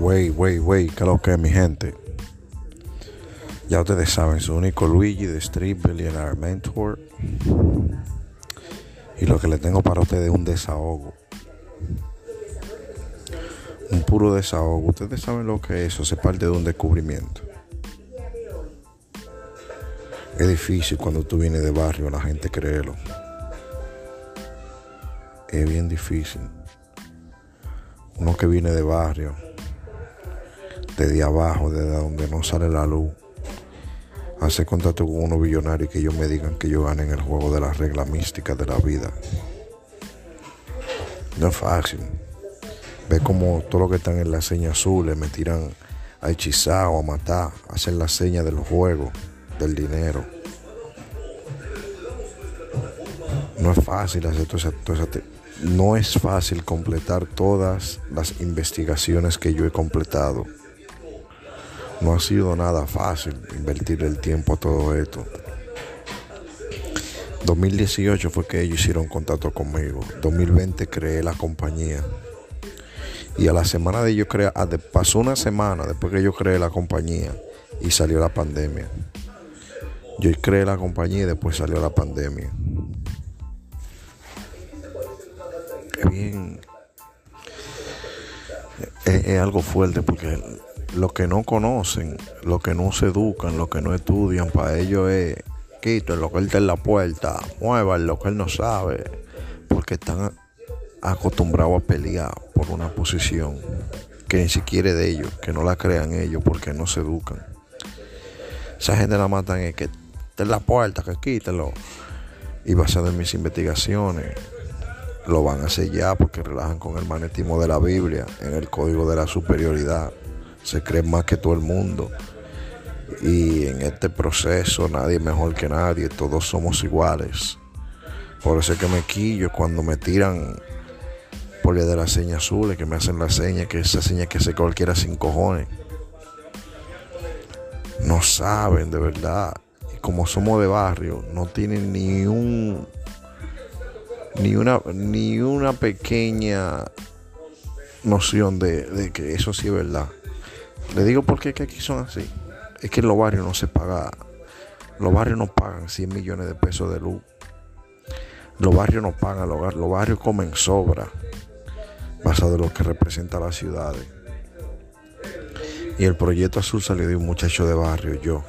Wey, wey, wey, ¿qué lo que es mi gente? Ya ustedes saben, su único Luigi de Street Billionaire Mentor. Y lo que le tengo para ustedes es un desahogo. Un puro desahogo. Ustedes saben lo que es eso, se parte de un descubrimiento. Es difícil cuando tú vienes de barrio, la gente créelo. Es bien difícil. Uno que viene de barrio, desde abajo, desde donde no sale la luz, hace contacto con unos billonarios que ellos me digan que yo gane en el juego de las reglas místicas de la vida. No es fácil. Ve como todo lo que están en la seña azul me tiran a hechizar o a matar, a hacer la seña del juego, del dinero. No es fácil hacer todo esa, toda esa no es fácil completar todas las investigaciones que yo he completado. No ha sido nada fácil invertir el tiempo a todo esto. 2018 fue que ellos hicieron contacto conmigo. 2020 creé la compañía. Y a la semana de yo crear, ah, pasó una semana después que yo creé la compañía y salió la pandemia. Yo creé la compañía y después salió la pandemia. bien. Es, algo fuerte porque lo que no conocen, lo que no se educan, lo que no estudian, para ellos es quito lo que él está en la puerta, muevan lo que él no sabe, porque están acostumbrados a pelear por una posición que ni siquiera es de ellos, que no la crean ellos porque no se educan. Esa gente la matan es que en la puerta, que quítelo. Y basado en mis investigaciones, lo van a hacer ya porque relajan con el magnetismo de la Biblia, en el código de la superioridad. Se creen más que todo el mundo. Y en este proceso nadie es mejor que nadie, todos somos iguales. Por eso es que me quillo cuando me tiran por de las señas azules, que me hacen la seña, que esa seña que se cualquiera sin cojones. No saben de verdad. Y como somos de barrio, no tienen ni un ni una, ni una pequeña noción de, que eso sí es verdad. Le digo porque que aquí son así. Es que en los barrios no se paga, los barrios no pagan 100 millones de pesos de luz. Los barrios no pagan, los, los barrios comen sobra, basado en lo que representa las ciudades. Y el proyecto azul salió de un muchacho de barrio, yo.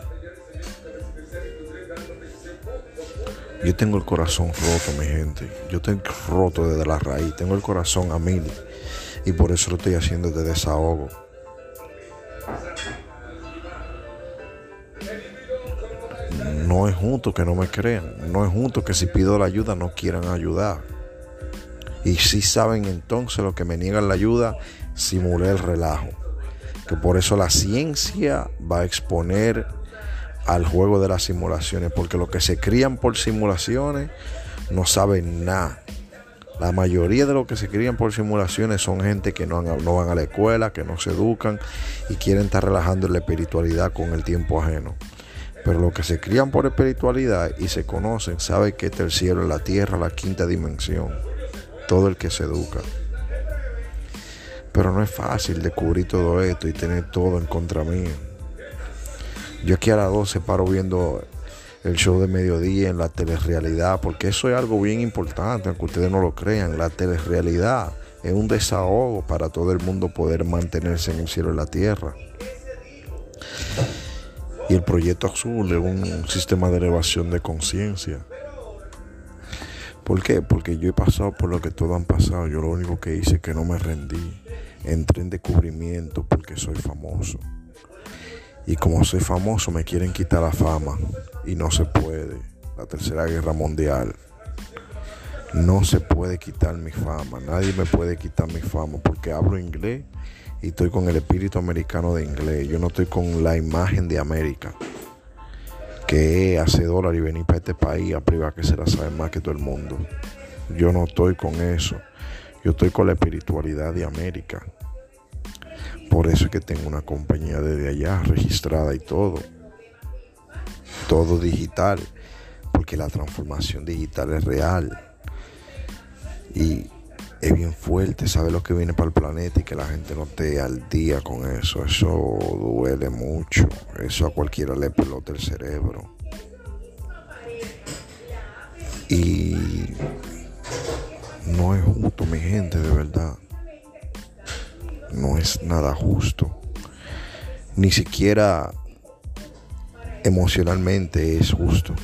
Yo tengo el corazón roto, mi gente. Yo tengo roto desde la raíz. Tengo el corazón a mil. Y por eso lo estoy haciendo de desahogo. No es justo que no me crean. No es justo que si pido la ayuda no quieran ayudar. Y si saben entonces lo que me niegan la ayuda, simulé el relajo. Que por eso la ciencia va a exponer al juego de las simulaciones, porque los que se crían por simulaciones no saben nada. La mayoría de los que se crían por simulaciones son gente que no, no van a la escuela, que no se educan y quieren estar relajando la espiritualidad con el tiempo ajeno. Pero los que se crían por espiritualidad y se conocen, saben que este es el cielo, la tierra, la quinta dimensión. Todo el que se educa. Pero no es fácil descubrir todo esto y tener todo en contra mío. Yo aquí a las 12 paro viendo el show de mediodía en la telerrealidad, porque eso es algo bien importante, aunque ustedes no lo crean. La telerrealidad es un desahogo para todo el mundo poder mantenerse en el cielo y la tierra. Y el proyecto azul es un sistema de elevación de conciencia. ¿Por qué? Porque yo he pasado por lo que todos han pasado. Yo lo único que hice es que no me rendí. Entré en descubrimiento porque soy famoso. Y como soy famoso me quieren quitar la fama y no se puede. La tercera guerra mundial. No se puede quitar mi fama. Nadie me puede quitar mi fama porque hablo inglés y estoy con el espíritu americano de inglés. Yo no estoy con la imagen de América. Que es hacer dólar y venir para este país a privar que se la sabe más que todo el mundo. Yo no estoy con eso. Yo estoy con la espiritualidad de América. Por eso es que tengo una compañía desde allá registrada y todo. Todo digital. Porque la transformación digital es real. Y es bien fuerte, sabe lo que viene para el planeta y que la gente no esté al día con eso. Eso duele mucho. Eso a cualquiera le pelota el cerebro. Y no es justo, mi gente, de verdad. No es nada justo. Ni siquiera emocionalmente es justo.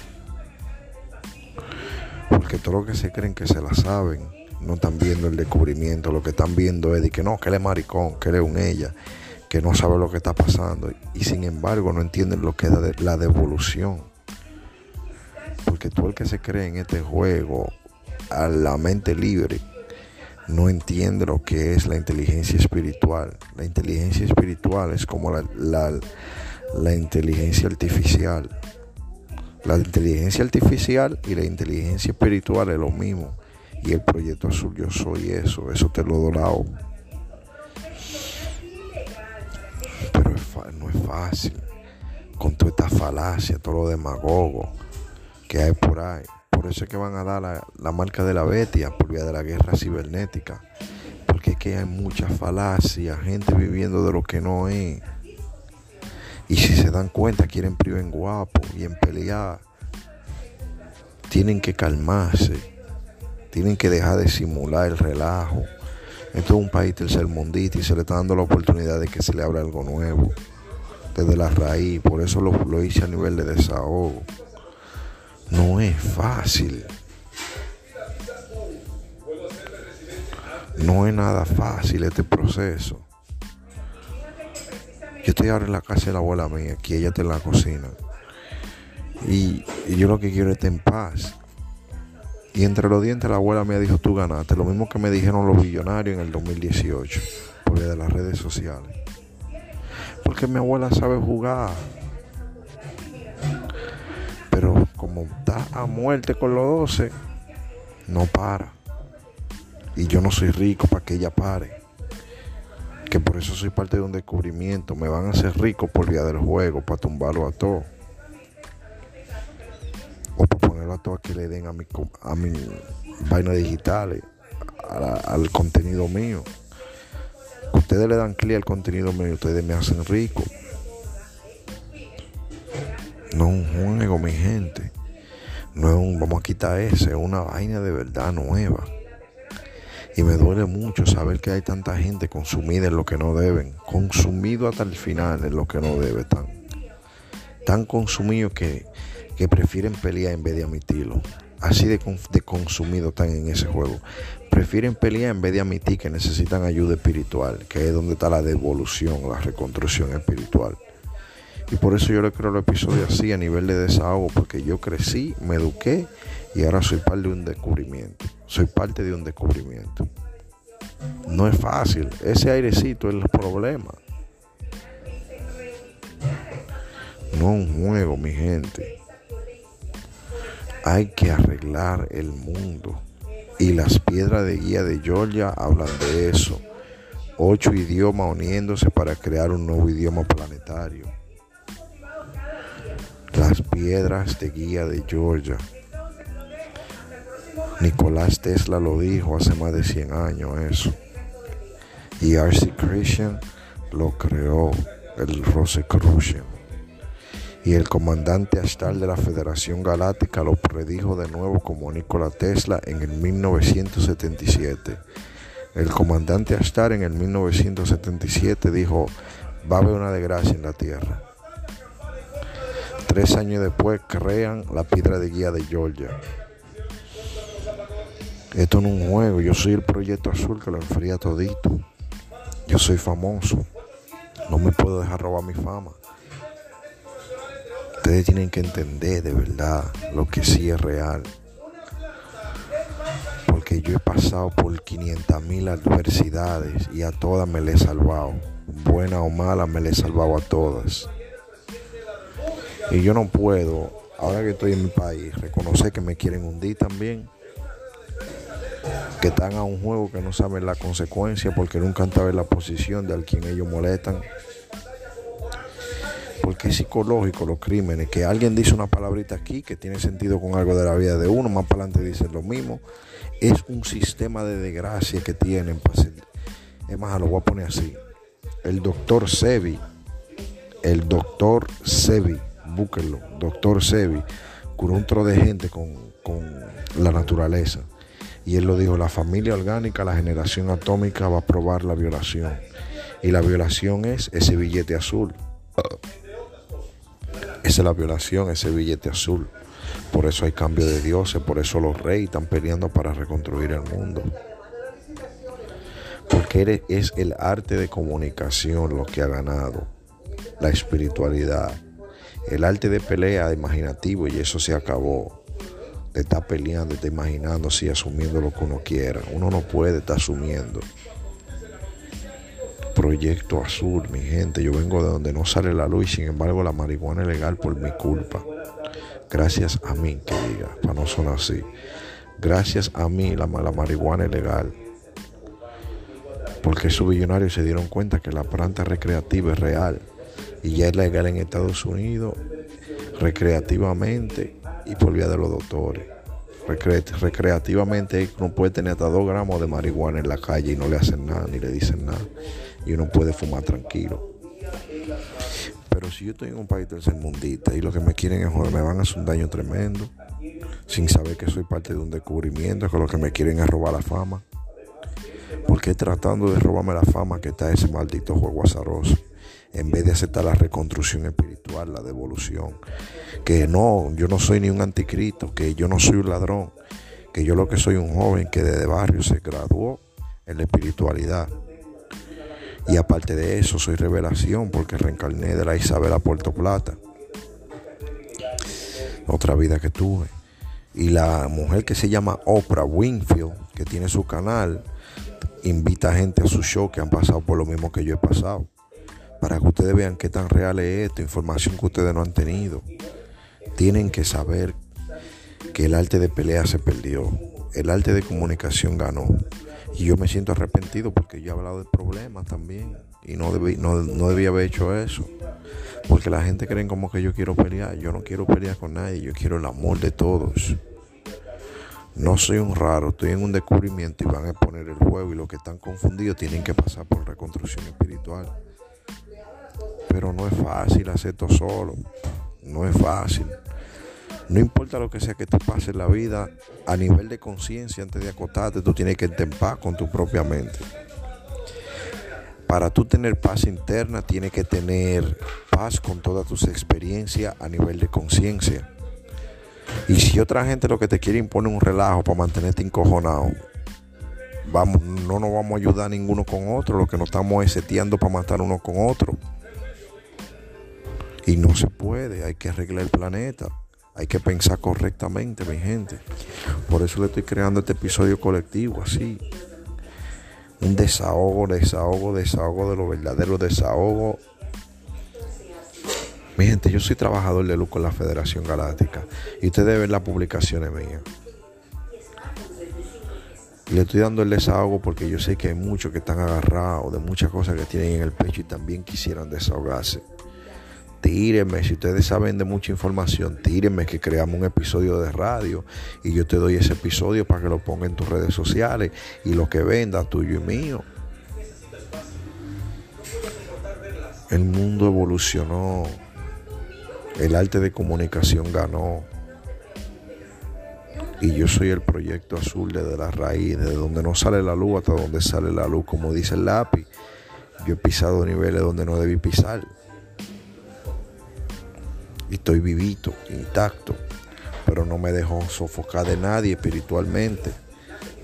Porque todo lo que se creen que se la saben no están viendo el descubrimiento, lo que están viendo es de que no, que él es maricón, que él es un ella, que no sabe lo que está pasando y sin embargo no entienden lo que es la devolución. Porque tú el que se cree en este juego a la mente libre no entiende lo que es la inteligencia espiritual. La inteligencia espiritual es como la, la, la inteligencia artificial. La inteligencia artificial y la inteligencia espiritual es lo mismo y el proyecto azul yo soy eso, eso te lo he dorado. Pero no es fácil, con toda esta falacia, todo lo demagogo que hay por ahí. Por eso es que van a dar la, marca de la bestia por vía de la guerra cibernética. Porque es que hay mucha falacia, gente viviendo de lo que no es. Y si se dan cuenta, quieren privar en guapo y en pelear. Tienen que calmarse tienen que dejar de simular el relajo. Esto es un país tercermundista y se le está dando la oportunidad de que se le abra algo nuevo. Desde la raíz. Por eso lo, lo hice a nivel de desahogo. No es fácil. No es nada fácil este proceso. Yo estoy ahora en la casa de la abuela mía, aquí ella está en la cocina. Y, y yo lo que quiero es estar en paz. Y entre los dientes la abuela me dijo, tú ganaste. Lo mismo que me dijeron los billonarios en el 2018, por de las redes sociales. Porque mi abuela sabe jugar. Pero como está a muerte con los 12, no para. Y yo no soy rico para que ella pare. Que por eso soy parte de un descubrimiento. Me van a hacer rico por vía del juego, para tumbarlo a todo a que le den a mi, a mi vaina digital, al contenido mío. Ustedes le dan clic al contenido mío, ustedes me hacen rico. No es un juego, mi gente. No es un, vamos a quitar ese, es una vaina de verdad nueva. Y me duele mucho saber que hay tanta gente consumida en lo que no deben, consumido hasta el final en lo que no debe, tan, tan consumido que que prefieren pelear en vez de admitirlo. Así de, consumido están en ese juego. Prefieren pelear en vez de admitir que necesitan ayuda espiritual, que es donde está la devolución, la reconstrucción espiritual. Y por eso yo le creo el episodio así a nivel de desahogo, porque yo crecí, me eduqué y ahora soy parte de un descubrimiento. Soy parte de un descubrimiento. No es fácil, ese airecito es el problema. No es un juego, mi gente. Hay que arreglar el mundo. Y las piedras de guía de Georgia hablan de eso. Ocho idiomas uniéndose para crear un nuevo idioma planetario. Las piedras de guía de Georgia. Nicolás Tesla lo dijo hace más de 100 años eso. Y R.C. Christian lo creó, el Rosicrucian y el comandante astral de la Federación Galáctica lo predijo de nuevo como Nikola Tesla en el 1977. El comandante astral en el 1977 dijo, va a haber una desgracia en la Tierra. Tres años después crean la piedra de guía de Georgia. Esto no es un juego, yo soy el proyecto azul que lo enfría todito. Yo soy famoso. No me puedo dejar robar mi fama. Ustedes tienen que entender de verdad lo que sí es real. Porque yo he pasado por 500 mil adversidades y a todas me le he salvado. Buena o mala, me le he salvado a todas. Y yo no puedo, ahora que estoy en mi país, reconocer que me quieren hundir también. Que están a un juego que no saben la consecuencia porque nunca han estado en la posición de al quien ellos molestan porque es psicológico los crímenes, que alguien dice una palabrita aquí que tiene sentido con algo de la vida de uno, más para adelante dicen lo mismo. Es un sistema de desgracia que tienen. Es más, lo voy a poner así. El doctor Sebi, el doctor Sebi, búsquenlo, doctor Sebi, curó un tro de gente con, con la naturaleza. Y él lo dijo, la familia orgánica, la generación atómica va a probar la violación. Y la violación es ese billete azul. Esa es la violación, ese billete azul. Por eso hay cambio de dioses, por eso los reyes están peleando para reconstruir el mundo. Porque es el arte de comunicación lo que ha ganado, la espiritualidad, el arte de pelea imaginativo y eso se acabó. De estar peleando, de estar imaginando, y asumiendo lo que uno quiera. Uno no puede estar asumiendo. Proyecto Azul, mi gente. Yo vengo de donde no sale la luz y sin embargo la marihuana es legal por mi culpa. Gracias a mí, que diga, para no sonar así. Gracias a mí la, la marihuana es legal. Porque esos billonarios se dieron cuenta que la planta recreativa es real y ya es legal en Estados Unidos recreativamente y por vía de los doctores. recreativamente uno puede tener hasta dos gramos de marihuana en la calle y no le hacen nada ni le dicen nada y uno puede fumar tranquilo. Pero si yo estoy en un país tercermundista y lo que me quieren es joder, me van a hacer un daño tremendo, sin saber que soy parte de un descubrimiento, que lo que me quieren es robar la fama. Porque tratando de robarme la fama que está ese maldito juego azaroso, en vez de aceptar la reconstrucción espiritual, la devolución. Que no, yo no soy ni un anticristo, que yo no soy un ladrón, que yo lo que soy un joven que desde barrio se graduó en la espiritualidad y aparte de eso, soy revelación porque reencarné de la Isabela Puerto Plata. Otra vida que tuve. Y la mujer que se llama Oprah Winfield, que tiene su canal, invita a gente a su show que han pasado por lo mismo que yo he pasado. Para que ustedes vean qué tan real es esto, información que ustedes no han tenido. Tienen que saber que el arte de pelea se perdió. El arte de comunicación ganó. Y yo me siento arrepentido porque yo he hablado de problemas también. Y no, debí, no, no debía haber hecho eso. Porque la gente cree como que yo quiero pelear. Yo no quiero pelear con nadie. Yo quiero el amor de todos. No soy un raro. Estoy en un descubrimiento y van a exponer el juego. Y los que están confundidos tienen que pasar por reconstrucción espiritual. Pero no es fácil hacer esto solo. No es fácil. No importa lo que sea que tú pases la vida, a nivel de conciencia, antes de acostarte, tú tienes que estar con tu propia mente. Para tú tener paz interna, tienes que tener paz con todas tus experiencias a nivel de conciencia. Y si otra gente lo que te quiere imponer un relajo para mantenerte encojonado, vamos, no nos vamos a ayudar ninguno con otro, lo que nos estamos es seteando para matar uno con otro. Y no se puede, hay que arreglar el planeta. Hay que pensar correctamente, mi gente. Por eso le estoy creando este episodio colectivo, así. Un desahogo, desahogo, desahogo de lo verdadero, desahogo. Mi gente, yo soy trabajador de luz con la Federación Galáctica. Y ustedes ven las publicaciones mías. Le estoy dando el desahogo porque yo sé que hay muchos que están agarrados de muchas cosas que tienen en el pecho y también quisieran desahogarse tírenme, si ustedes saben de mucha información, tírenme que creamos un episodio de radio y yo te doy ese episodio para que lo ponga en tus redes sociales y lo que venda tuyo y mío. El mundo evolucionó, el arte de comunicación ganó y yo soy el proyecto azul desde la raíz, de donde no sale la luz hasta donde sale la luz, como dice el lápiz. Yo he pisado niveles donde no debí pisar y estoy vivito, intacto, pero no me dejo sofocar de nadie espiritualmente,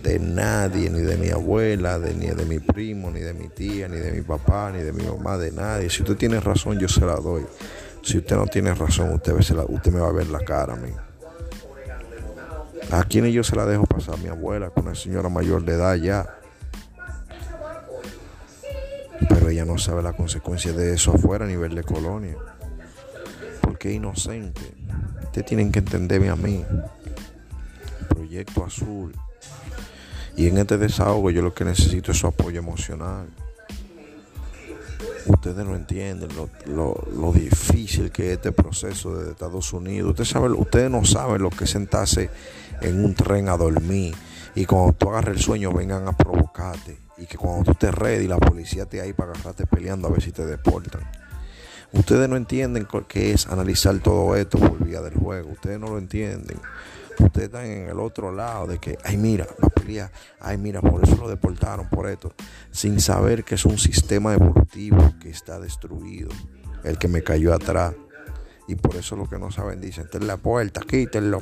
de nadie, ni de mi abuela, ni de mi primo, ni de mi tía, ni de mi papá, ni de mi mamá, de nadie. Si usted tiene razón, yo se la doy. Si usted no tiene razón, usted, me va a ver la cara a mí. ¿A quién yo se la dejo pasar? Mi abuela, con una señora mayor de edad ya. Pero ella no sabe la consecuencia de eso afuera a nivel de colonia porque inocente. Ustedes tienen que entenderme a mí. Proyecto Azul. Y en este desahogo yo lo que necesito es su apoyo emocional. Ustedes no entienden lo, difícil que es este proceso de Estados Unidos. Ustedes, saben, ustedes no saben lo que es sentarse en un tren a dormir y cuando tú agarres el sueño vengan a provocarte y que cuando tú estés ready la policía te ahí para agarrarte peleando a ver si te deportan. Ustedes no entienden qué es analizar todo esto por vía del juego. Ustedes no lo entienden. Ustedes están en el otro lado de que, ay, mira, va a. Ay, mira, por eso lo deportaron, por esto. Sin saber que es un sistema deportivo que está destruido. El que me cayó atrás. Y por eso lo que no saben dicen, en la puerta, quítenlo.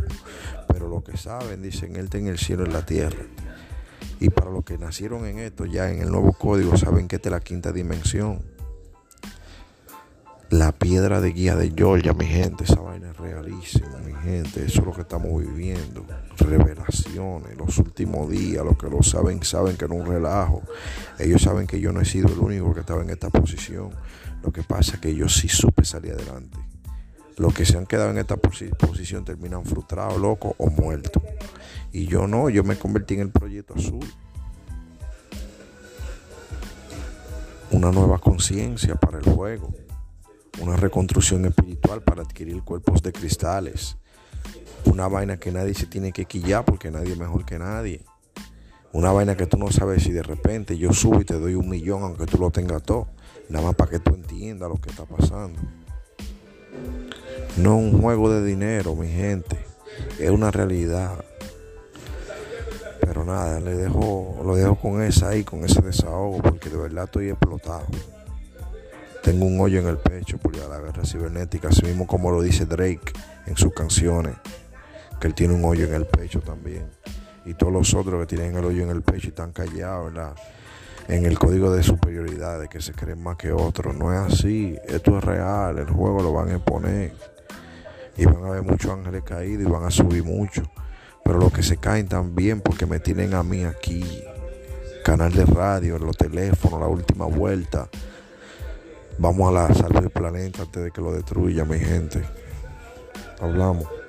Pero lo que saben dicen, Él está en el cielo y en la tierra. Y para los que nacieron en esto, ya en el nuevo código, saben que esta es la quinta dimensión. La piedra de guía de Georgia, mi gente, esa vaina es realísima, mi gente. Eso es lo que estamos viviendo. Revelaciones, los últimos días, los que lo saben, saben que no un relajo. Ellos saben que yo no he sido el único que estaba en esta posición. Lo que pasa es que yo sí supe salir adelante. Los que se han quedado en esta posición terminan frustrados, locos o muertos. Y yo no, yo me convertí en el proyecto azul. Una nueva conciencia para el juego una reconstrucción espiritual para adquirir cuerpos de cristales. Una vaina que nadie se tiene que quillar porque nadie es mejor que nadie. Una vaina que tú no sabes si de repente yo subo y te doy un millón aunque tú lo tengas todo. Nada más para que tú entiendas lo que está pasando. No un juego de dinero, mi gente. Es una realidad. Pero nada, le dejo, lo dejo con esa ahí, con ese desahogo, porque de verdad estoy explotado. Tengo un hoyo en el pecho por la guerra cibernética, así mismo como lo dice Drake en sus canciones, que él tiene un hoyo en el pecho también. Y todos los otros que tienen el hoyo en el pecho y están callados, ¿verdad? En el código de superioridad, de que se creen más que otros. No es así, esto es real, el juego lo van a imponer. Y van a ver muchos ángeles caídos y van a subir mucho. Pero los que se caen también porque me tienen a mí aquí. Canal de radio, los teléfonos, la última vuelta. Vamos a la salud del planeta antes de que lo destruya, mi gente. Hablamos.